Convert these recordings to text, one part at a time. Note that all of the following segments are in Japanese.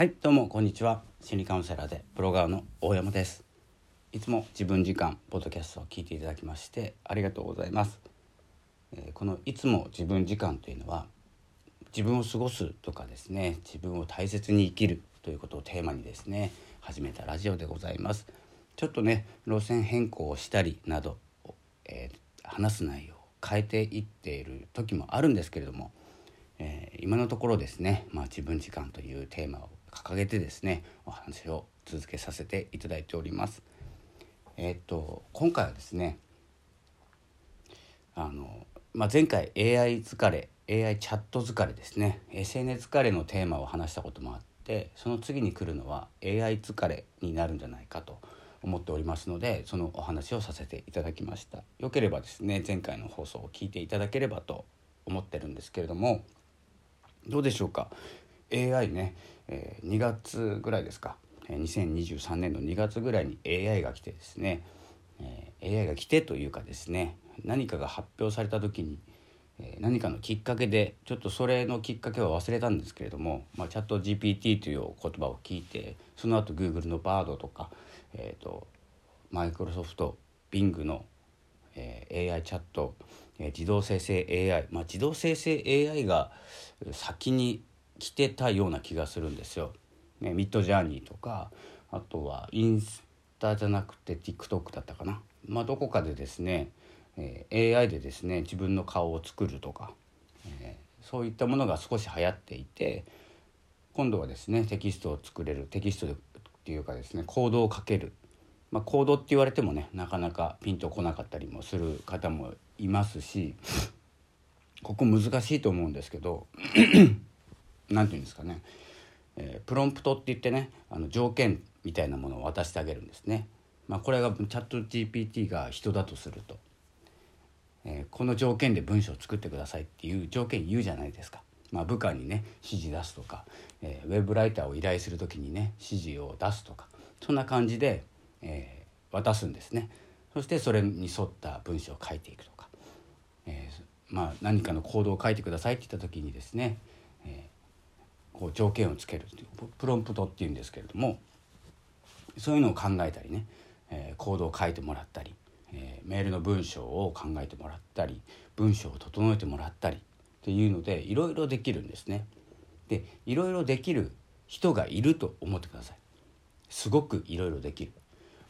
はいどうもこんにちは。心理カウンセラーでブロガーの大山です。いつも自分時間ポッドキャストを聞いていただきましてありがとうございます、えーこのいつも自分時間というのは自分を過ごすとかですね自分を大切に生きるということをテーマにですね始めたラジオでございます。ちょっとね路線変更をしたりなど、えー話す内容を変えていっている時もあるんですけれどもえー今のところですね、まあ、自分時間というテーマを掲げてですねお話を続けさせていただいております。えっと今回はですねあの、まあ、前回 AI 疲れ AI チャット疲れですね SNS 疲れのテーマを話したこともあってその次に来るのは AI 疲れになるんじゃないかと思っておりますのでそのお話をさせていただきましたよければですね前回の放送を聞いていただければと思ってるんですけれどもどうでしょうか？AI ね、えー2月ぐらいですか。えー2023年の2月ぐらいに AI が来てですね、えー AI が来てというかですね。何かが発表された時に、えー何かのきっかけでちょっとそれのきっかけは忘れたんですけれども、まあ、チャット GPT という言葉を聞いてその後 Google の Bard とか、えー、とマイクロソフト Bing のえー AI チャット、えー自動生成 AI、まあ、自動生成 AI が先に来てたような気がするんですよ。ね、ミッドジャーニーとかあとはインスタじゃなくて TikTok だったかな、まあ、どこかでですね、えー AI でですね自分の顔を作るとか、えーそういったものが少し流行っていて今度はですねテキストを作れるテキストでっていうかですねコードをかけるまあ、コードって言われてもねなかなかピンとこなかったりもする方もいますしここ難しいと思うんですけど何て言うんですかね、えープロンプトって言ってねあの条件みたいなものを渡してあげるんですね。まあ、これがチャット GPT が人だとすると、えーこの条件で文章を作ってくださいっていう条件言うじゃないですか。まあ、部下にね指示出すとか、えーウェブライターを依頼する時にね指示を出すとかそんな感じで、えー渡すんですねそしてそれに沿った文章を書いていくとか、えーまあ、何かの行動を書いてくださいって言った時にですね、えーこう条件をつけるっていうプロンプトっていうんですけれどもそういうのを考えたりね、えーコードを書いてもらったり、えーメールの文章を考えてもらったり文章を整えてもらったりっていうのでいろいろできるんですね。でいろいろできる人がいると思ってください。すごくいろいろできる。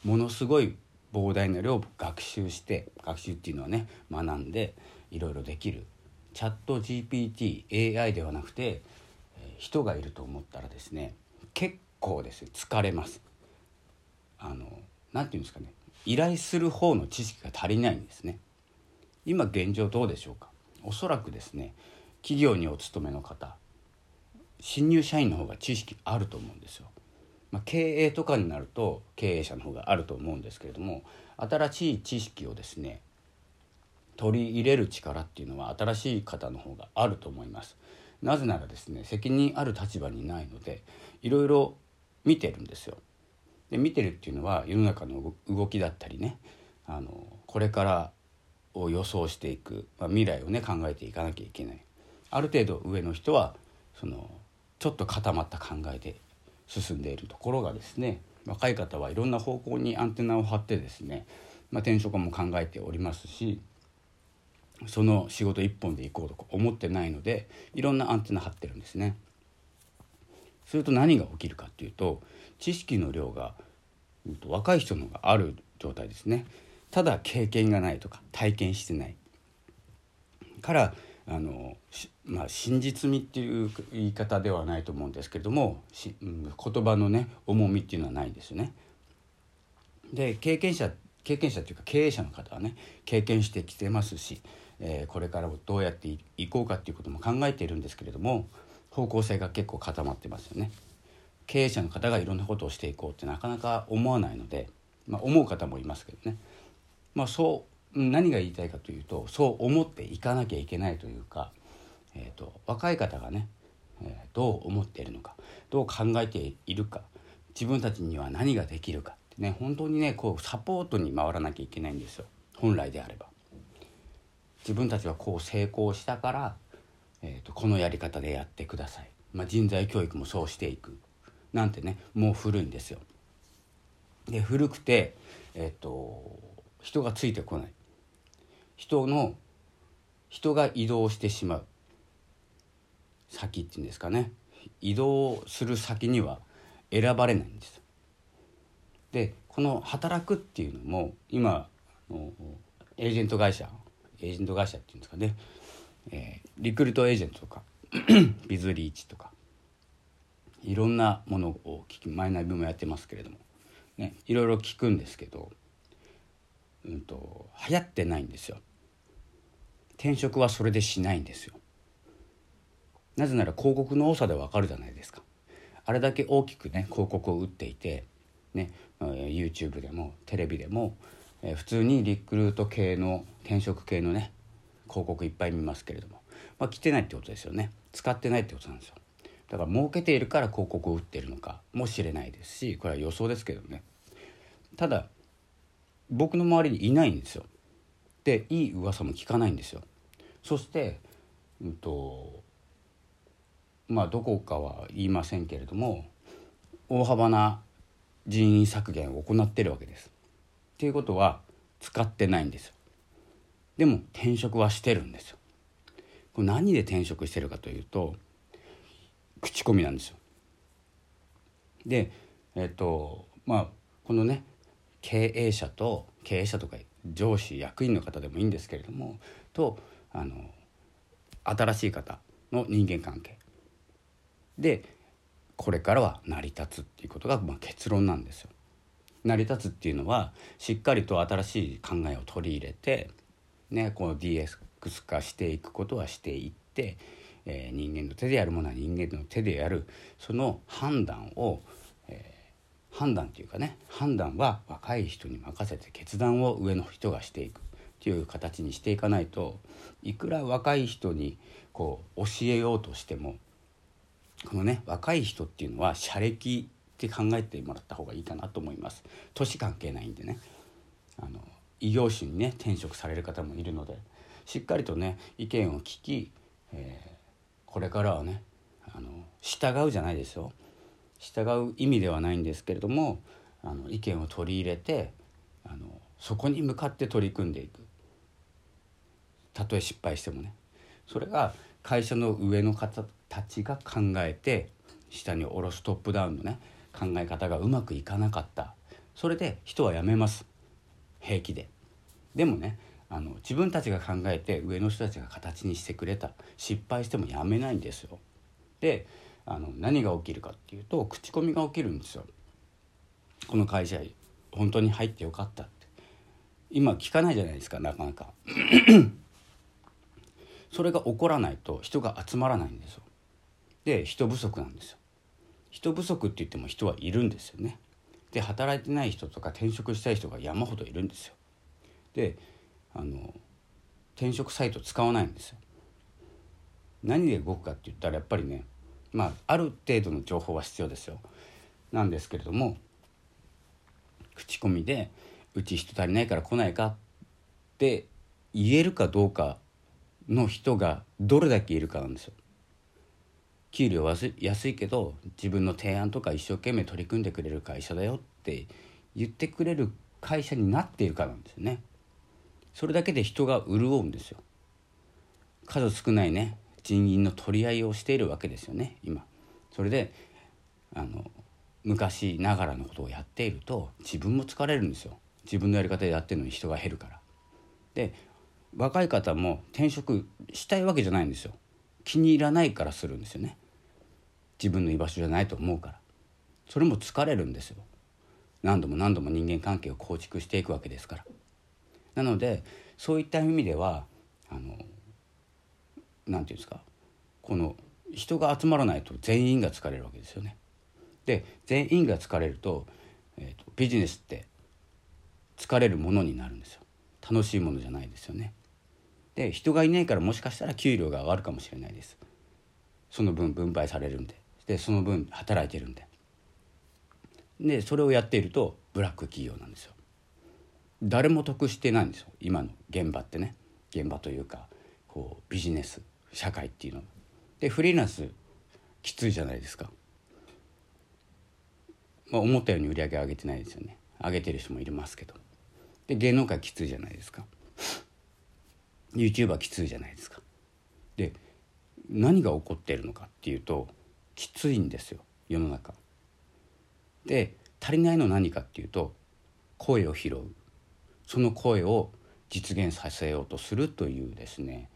ものすごい膨大な量を学習して学習っていうのはね学んでいろいろできるチャット GPTAI ではなくて人がいると思ったらですね結構です疲れます。あのなんていうんですかね。依頼する方の知識が足りないんですね。今現状どうでしょうか。おそらくですね企業にお勤めの方新入社員の方が知識あると思うんですよ。まあ、経営とかになると経営者の方があると思うんですけれども新しい知識をですね取り入れる力っていうのは新しい方の方があると思います。なぜならですね責任ある立場にないのでいろいろ見てるんですよ。で見てるっていうのは世の中の動きだったりねあのこれからを予想していく、まあ、未来をね考えていかなきゃいけない。ある程度上の人はそのちょっと固まった考えで進んでいるところがですね若い方はいろんな方向にアンテナを張ってですね、まあ、転職も考えておりますしその仕事一本で行こうと思ってないのでいろんなアンテナ張ってるんですね。すると何が起きるかっていうと知識の量が若い人の方がある状態ですね。ただ経験がないとか体験してないからあの、まあ、真実味っていう言い方ではないと思うんですけれども、言葉のね重みっていうのはないんですよね。で経験者経験者っていうか経営者の方はね経験してきてますし、えこれからどうやっていこうかっていうことも考えているんですけれども方向性が結構固まってますよね。経営者の方がいろんなことをしていこうってなかなか思わないので、まあ、思う方もいますけどね、まあ、そう何が言いたいかというとそう思っていかなきゃいけないというか、えー、と若い方がね、えーどう思っているのかどう考えているか自分たちには何ができるかってね本当にねこうサポートに回らなきゃいけないんですよ本来であれば。自分たちはこう成功したから、えー、とこのやり方でやってください、まあ、人材教育もそうしていく。なんてねもう古いんですよ。で古くて、えっと、人がついてこない。人の人が移動してしまう。先っていうんですかね。移動する先には選ばれないんです。でこの働くっていうのも今エージェント会社エージェント会社っていうんですかね、えー、リクルートエージェントとか ビズリーチとかいろんなものを聞きマイナビもやってますけれども、ね、いろいろ聞くんですけど、うんと、流行ってないんですよ。転職はそれでしないんですよ。なぜなら広告の多さでわかるじゃないですか。あれだけ大きくね広告を打っていて、ね、YouTube でもテレビでも、えー、普通にリクルート系の転職系のね広告いっぱい見ますけれども、まあ、来てないってことですよね。使ってないってことなんですよ。だから儲けているから広告を打ってるのかもしれないですしこれは予想ですけどね。ただ僕の周りにいないんですよ。でいい噂も聞かないんですよ。そしてうんとまあどこかは言いませんけれども大幅な人員削減を行ってるわけです。ていうことは使ってないんですよ。でも転職はしてるんですよ。これ何で転職してるかというと口コミなんですよ。でえっとまあこのね経営者と経営者とか上司役員の方でもいいんですけれどもとあの新しい方の人間関係でこれからは成り立つっていうことがまあ結論なんですよ。成り立つっていうのはしっかりと新しい考えを取り入れて、ね、この DX 化していくことはしていって、えー、人間の手でやるものは人間の手でやる。その判断を、えー、判断っていうかね判断は若い人に任せて決断を上の人がしていく。っていう形にしていかないといくら若い人にこう教えようとしてもこのね若い人っていうのは社歴って考えてもらった方がいいかなと思います。年関係ないんでね。あの異業種にね転職される方もいるのでしっかりとね意見を聞き、えー、これからはねあの従うじゃないですよ。従う意味ではないんですけれどもあの意見を取り入れてあのそこに向かって取り組んでいく。たとえ失敗してもね。それが会社の上の方たちが考えて下に下ろすトップダウンのね考え方がうまくいかなかった。それで人は辞めます。平気で。でもねあの自分たちが考えて上の人たちが形にしてくれた。失敗してもやめないんですよ。であの何が起きるかっていうと口コミが起きるんですよ。この会社本当に入ってよかったって。今聞かないじゃないですかなかなか。それが起こらないと人が集まらないんですよ。で人不足なんですよ。人不足って言っても人はいるんですよねで働いてない人とか転職したい人が山ほどいるんですよであの転職サイト使わないんですよ何で動くかって言ったらやっぱりねまあある程度の情報は必要ですよなんですけれども口コミで「うち人足りないから来ないか?」って言えるかどうかの人がどれだけいるかなんですよ。給料は安いけど自分の提案とか一生懸命取り組んでくれる会社だよって言ってくれる会社になっているかなんですよね。それだけで人が潤うんですよ。数少ないね人員の取り合いをしているわけですよね今。それであの昔ながらのことをやっていると自分も疲れるんですよ。自分のやり方でやってるのに人が減るから。で若い方も転職したいわけじゃないんですよ気に入らないからするんですよね自分の居場所じゃないと思うから。それも疲れるんですよ。何度も何度も人間関係を構築していくわけですから。なのでそういった意味ではあの何て言うんですか。この人が集まらないと全員が疲れるわけですよね。で全員が疲れると,、えーとビジネスって疲れるものになるんですよ。楽しいものじゃないですよね。で人がいないからもしかしたら給料が上がるかもしれないです。その分分配されるんで。でその分働いてるんで。でそれをやっているとブラック企業なんですよ。誰も得してないんですよ今の現場ってね。現場というかこうビジネス社会っていうの。でフリーランスきついじゃないですか。まあ、思ったように売り上げ上げてないですよね。上げてる人もいますけど。で芸能界きついじゃないですか。YouTuber きついじゃないですか。で何が起こっているのかっていうときついんですよ世の中。で足りないの何かっていうと声を拾う。その声を実現させようとするというですね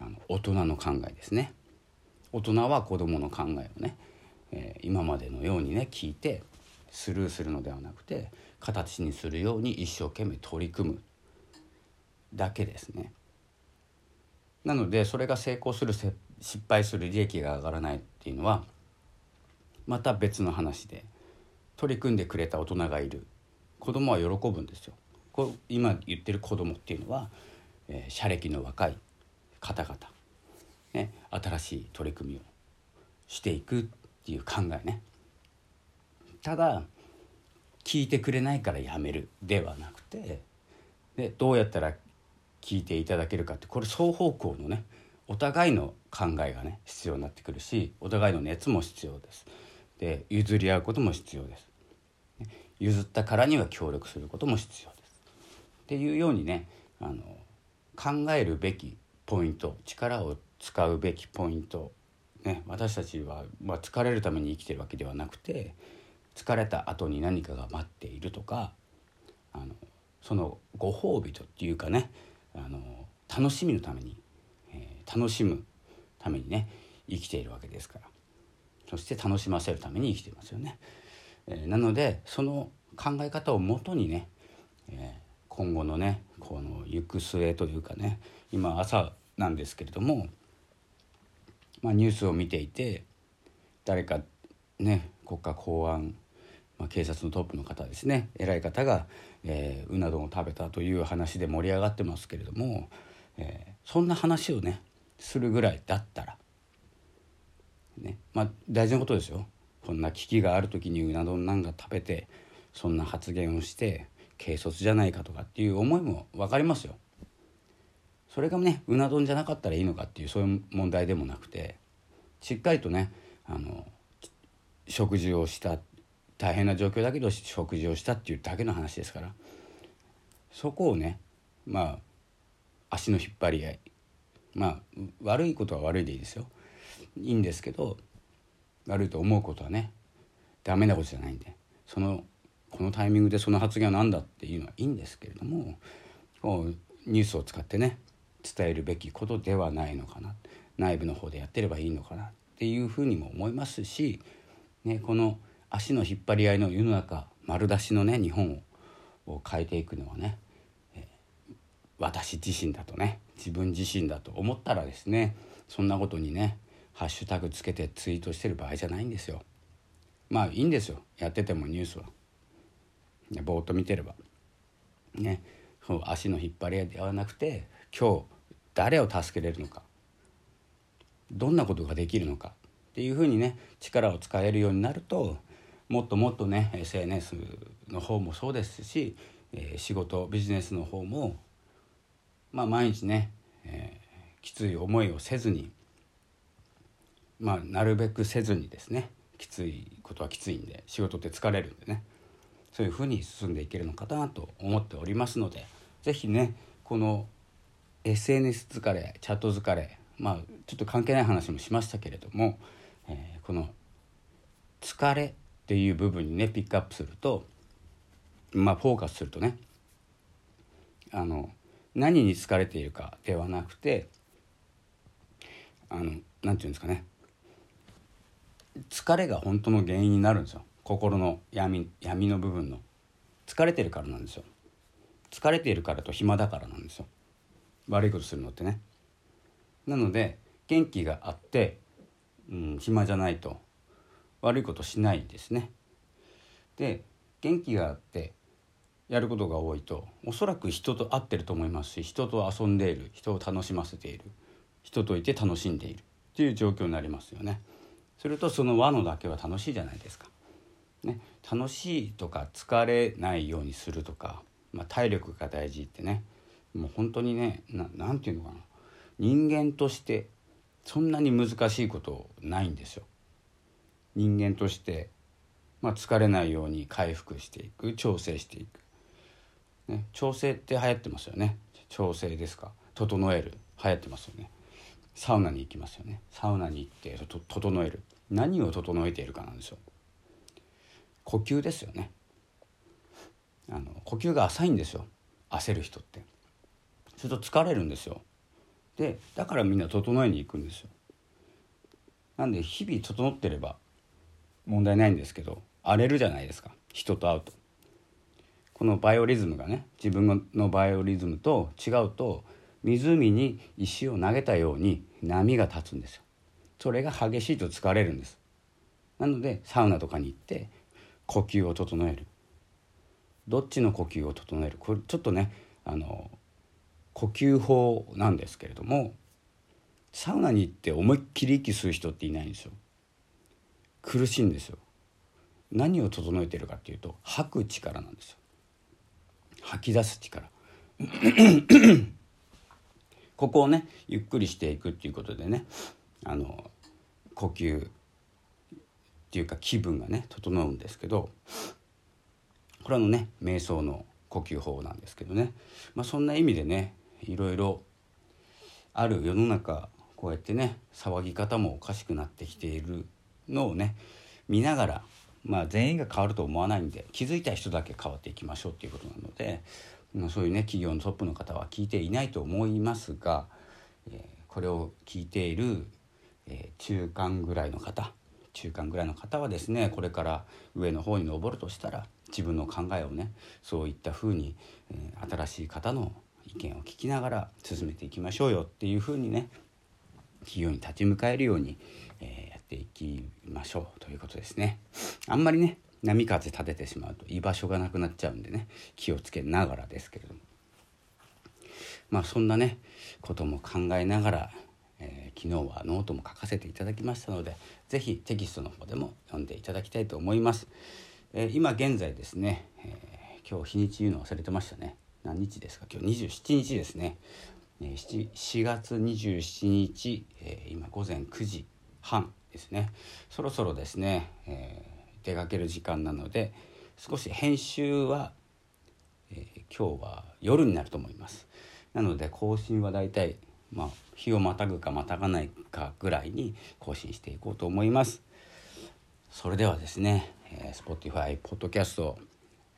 あの大人の考えですね。大人は子どもの考えをね、えー、今までのようにね聞いてスルーするのではなくて形にするように一生懸命取り組む。だけですね。なのでそれが成功する失敗する利益が上がらないっていうのはまた別の話で取り組んでくれた大人がいる子供は喜ぶんですよ。こ今言ってる子供っていうのは、えー、社歴の若い方々、ね、新しい取り組みをしていくっていう考えね。ただ聞いてくれないからやめるではなくてでどうやったら聞いていただけるかってこれ双方向のねお互いの考えがね必要になってくるしお互いの熱も必要です。で譲り合うことも必要です。譲ったからには協力することも必要です。っていうようにねあの考えるべきポイント力を使うべきポイント、ね、私たちは、まあ、疲れるために生きてるわけではなくて疲れた後に何かが待っているとかあのそのご褒美とっていうかねあの楽しみのために、えー、楽しむためにね生きているわけですからそして楽しませるために生きていますよね。えー、なのでその考え方をもとにね、えー、今後のねこの行く末というかね今朝なんですけれども、まあ、ニュースを見ていて誰かね国家公安まあ、警察のトップの方ですね偉い方が、えー、うな丼を食べたという話で盛り上がってますけれども、えー、そんな話をねするぐらいだったら、ね。まあ、大事なことですよ。こんな危機がある時にうな丼なんか食べてそんな発言をして軽率じゃないかとかっていう思いも分かりますよ。それがねうな丼じゃなかったらいいのかっていうそういう問題でもなくてしっかりとねあの食事をした大変な状況だけど食事をしたっていうだけの話ですから。そこをねまあ足の引っ張り合い。まあ悪いことは悪いでいいですよ。いいんですけど悪いと思うことはねダメなことじゃないんでそのこのタイミングでその発言は何だっていうのはいいんですけれどもこうニュースを使ってね伝えるべきことではないのかな内部の方でやってればいいのかなっていうふうにも思いますし、ね、この足の引っ張り合いの世の中丸出しのね日本を変えていくのはね、え、私自身だとね自分自身だと思ったらですねそんなことにねハッシュタグつけてツイートしてる場合じゃないんですよ。まあいいんですよやっててもニュースは。ぼーっと見てれば。ね足の引っ張り合いではなくて今日誰を助けれるのかどんなことができるのかっていうふうにね力を使えるようになるともっともっとね SNS の方もそうですし、え、仕事ビジネスの方も、まあ、毎日ね、えー、きつい思いをせずに、まあ、なるべくせずにですねきついことはきついんで仕事って疲れるんでねそういうふうに進んでいけるのかなと思っておりますので是非ねこの SNS 疲れチャット疲れまあちょっと関係ない話もしましたけれども、えー、この疲れっていう部分にねピックアップするとまあフォーカスするとねあの何に疲れているかではなくてあのなんていうんですかね疲れが本当の原因になるんですよ。心の闇闇の部分の。疲れてるからなんですよ。疲れているからと暇だからなんですよ。悪いことするのってね。なので元気があって、うん、暇じゃないと。悪いことしないですね。で元気があってやることが多いとおそらく人と会ってると思いますし人と遊んでいる人を楽しませている人といて楽しんでいるっていう状況になりますよね。するとその輪のだけは楽しいじゃないですか。ね、楽しいとか疲れないようにするとか、まあ、体力が大事ってね。もう本当にね何て言うのかな。人間としてそんなに難しいことないんですよ。人間としてまあ、疲れないように回復していく調整していく、ね、調整って流行ってますよね。調整ですか。整える。流行ってますよね。サウナに行きますよね。サウナに行って整える。何を整えているかなんですよ。呼吸ですよね。あの呼吸が浅いんですよ。焦る人って。すると疲れるんですよ。でだからみんな整えに行くんですよ。なんで日々整ってれば問題ないんですけど荒れるじゃないですか。人と会うと。このバイオリズムがね自分のバイオリズムと違うと湖に石を投げたように波が立つんですよ。それが激しいと疲れるんです。なのでサウナとかに行って呼吸を整える。どっちの呼吸を整える？これちょっとねあの呼吸法なんですけれどもサウナに行って思いっきり息する人っていないんですよ。苦しいんですよ。何を整えてるかっていうと吐く力なんですよ。吐き出す力。ここをねゆっくりしていくっていうことでねあの呼吸っていうか気分がね整うんですけどこれはのね瞑想の呼吸法なんですけどね、まあ、そんな意味でねいろいろある世の中こうやってね騒ぎ方もおかしくなってきているのをね見ながらまあ全員が変わると思わないんで気づいた人だけ変わっていきましょうっていうことなので、そういうね企業のトップの方は聞いていないと思いますが、え、これを聞いている、え、中間ぐらいの方中間ぐらいの方はですねこれから上の方に登るとしたら自分の考えをねそういったふうに、え、新しい方の意見を聞きながら進めていきましょうよっていうふうにね企業に立ち向かえるように、え、やっていきましょうということですね。あんまりね波風立ててしまうと居場所がなくなっちゃうんでね気をつけながらですけれども。まあそんなねことも考えながら、えー、昨日はノートも書かせていただきましたので是非テキストの方でも読んでいただきたいと思います。えー、今現在ですね、えー、今日日にち言うの忘れてましたね。何日ですか？今日27日ですね、えー、4月27日、えー、今午前9時半ですね。そろそろですね、えー、出かける時間なので少し編集は、えー、今日は夜になると思いますなので更新はだいたいまあ日をまたぐかまたがないかぐらいに更新していこうと思いますそれではですねえー、Spotify、ポッドキャスト、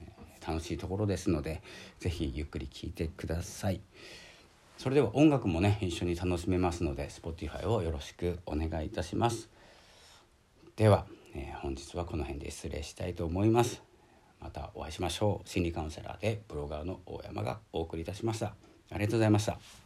えー、楽しいところですので、ぜひゆっくり聴いてください。それでは音楽もね、一緒に楽しめますので、Spotify をよろしくお願いいたします。では、えー、本日はこの辺で失礼したいと思います。またお会いしましょう。心理カウンセラーでブロガーの大山がお送りいたしました。ありがとうございました。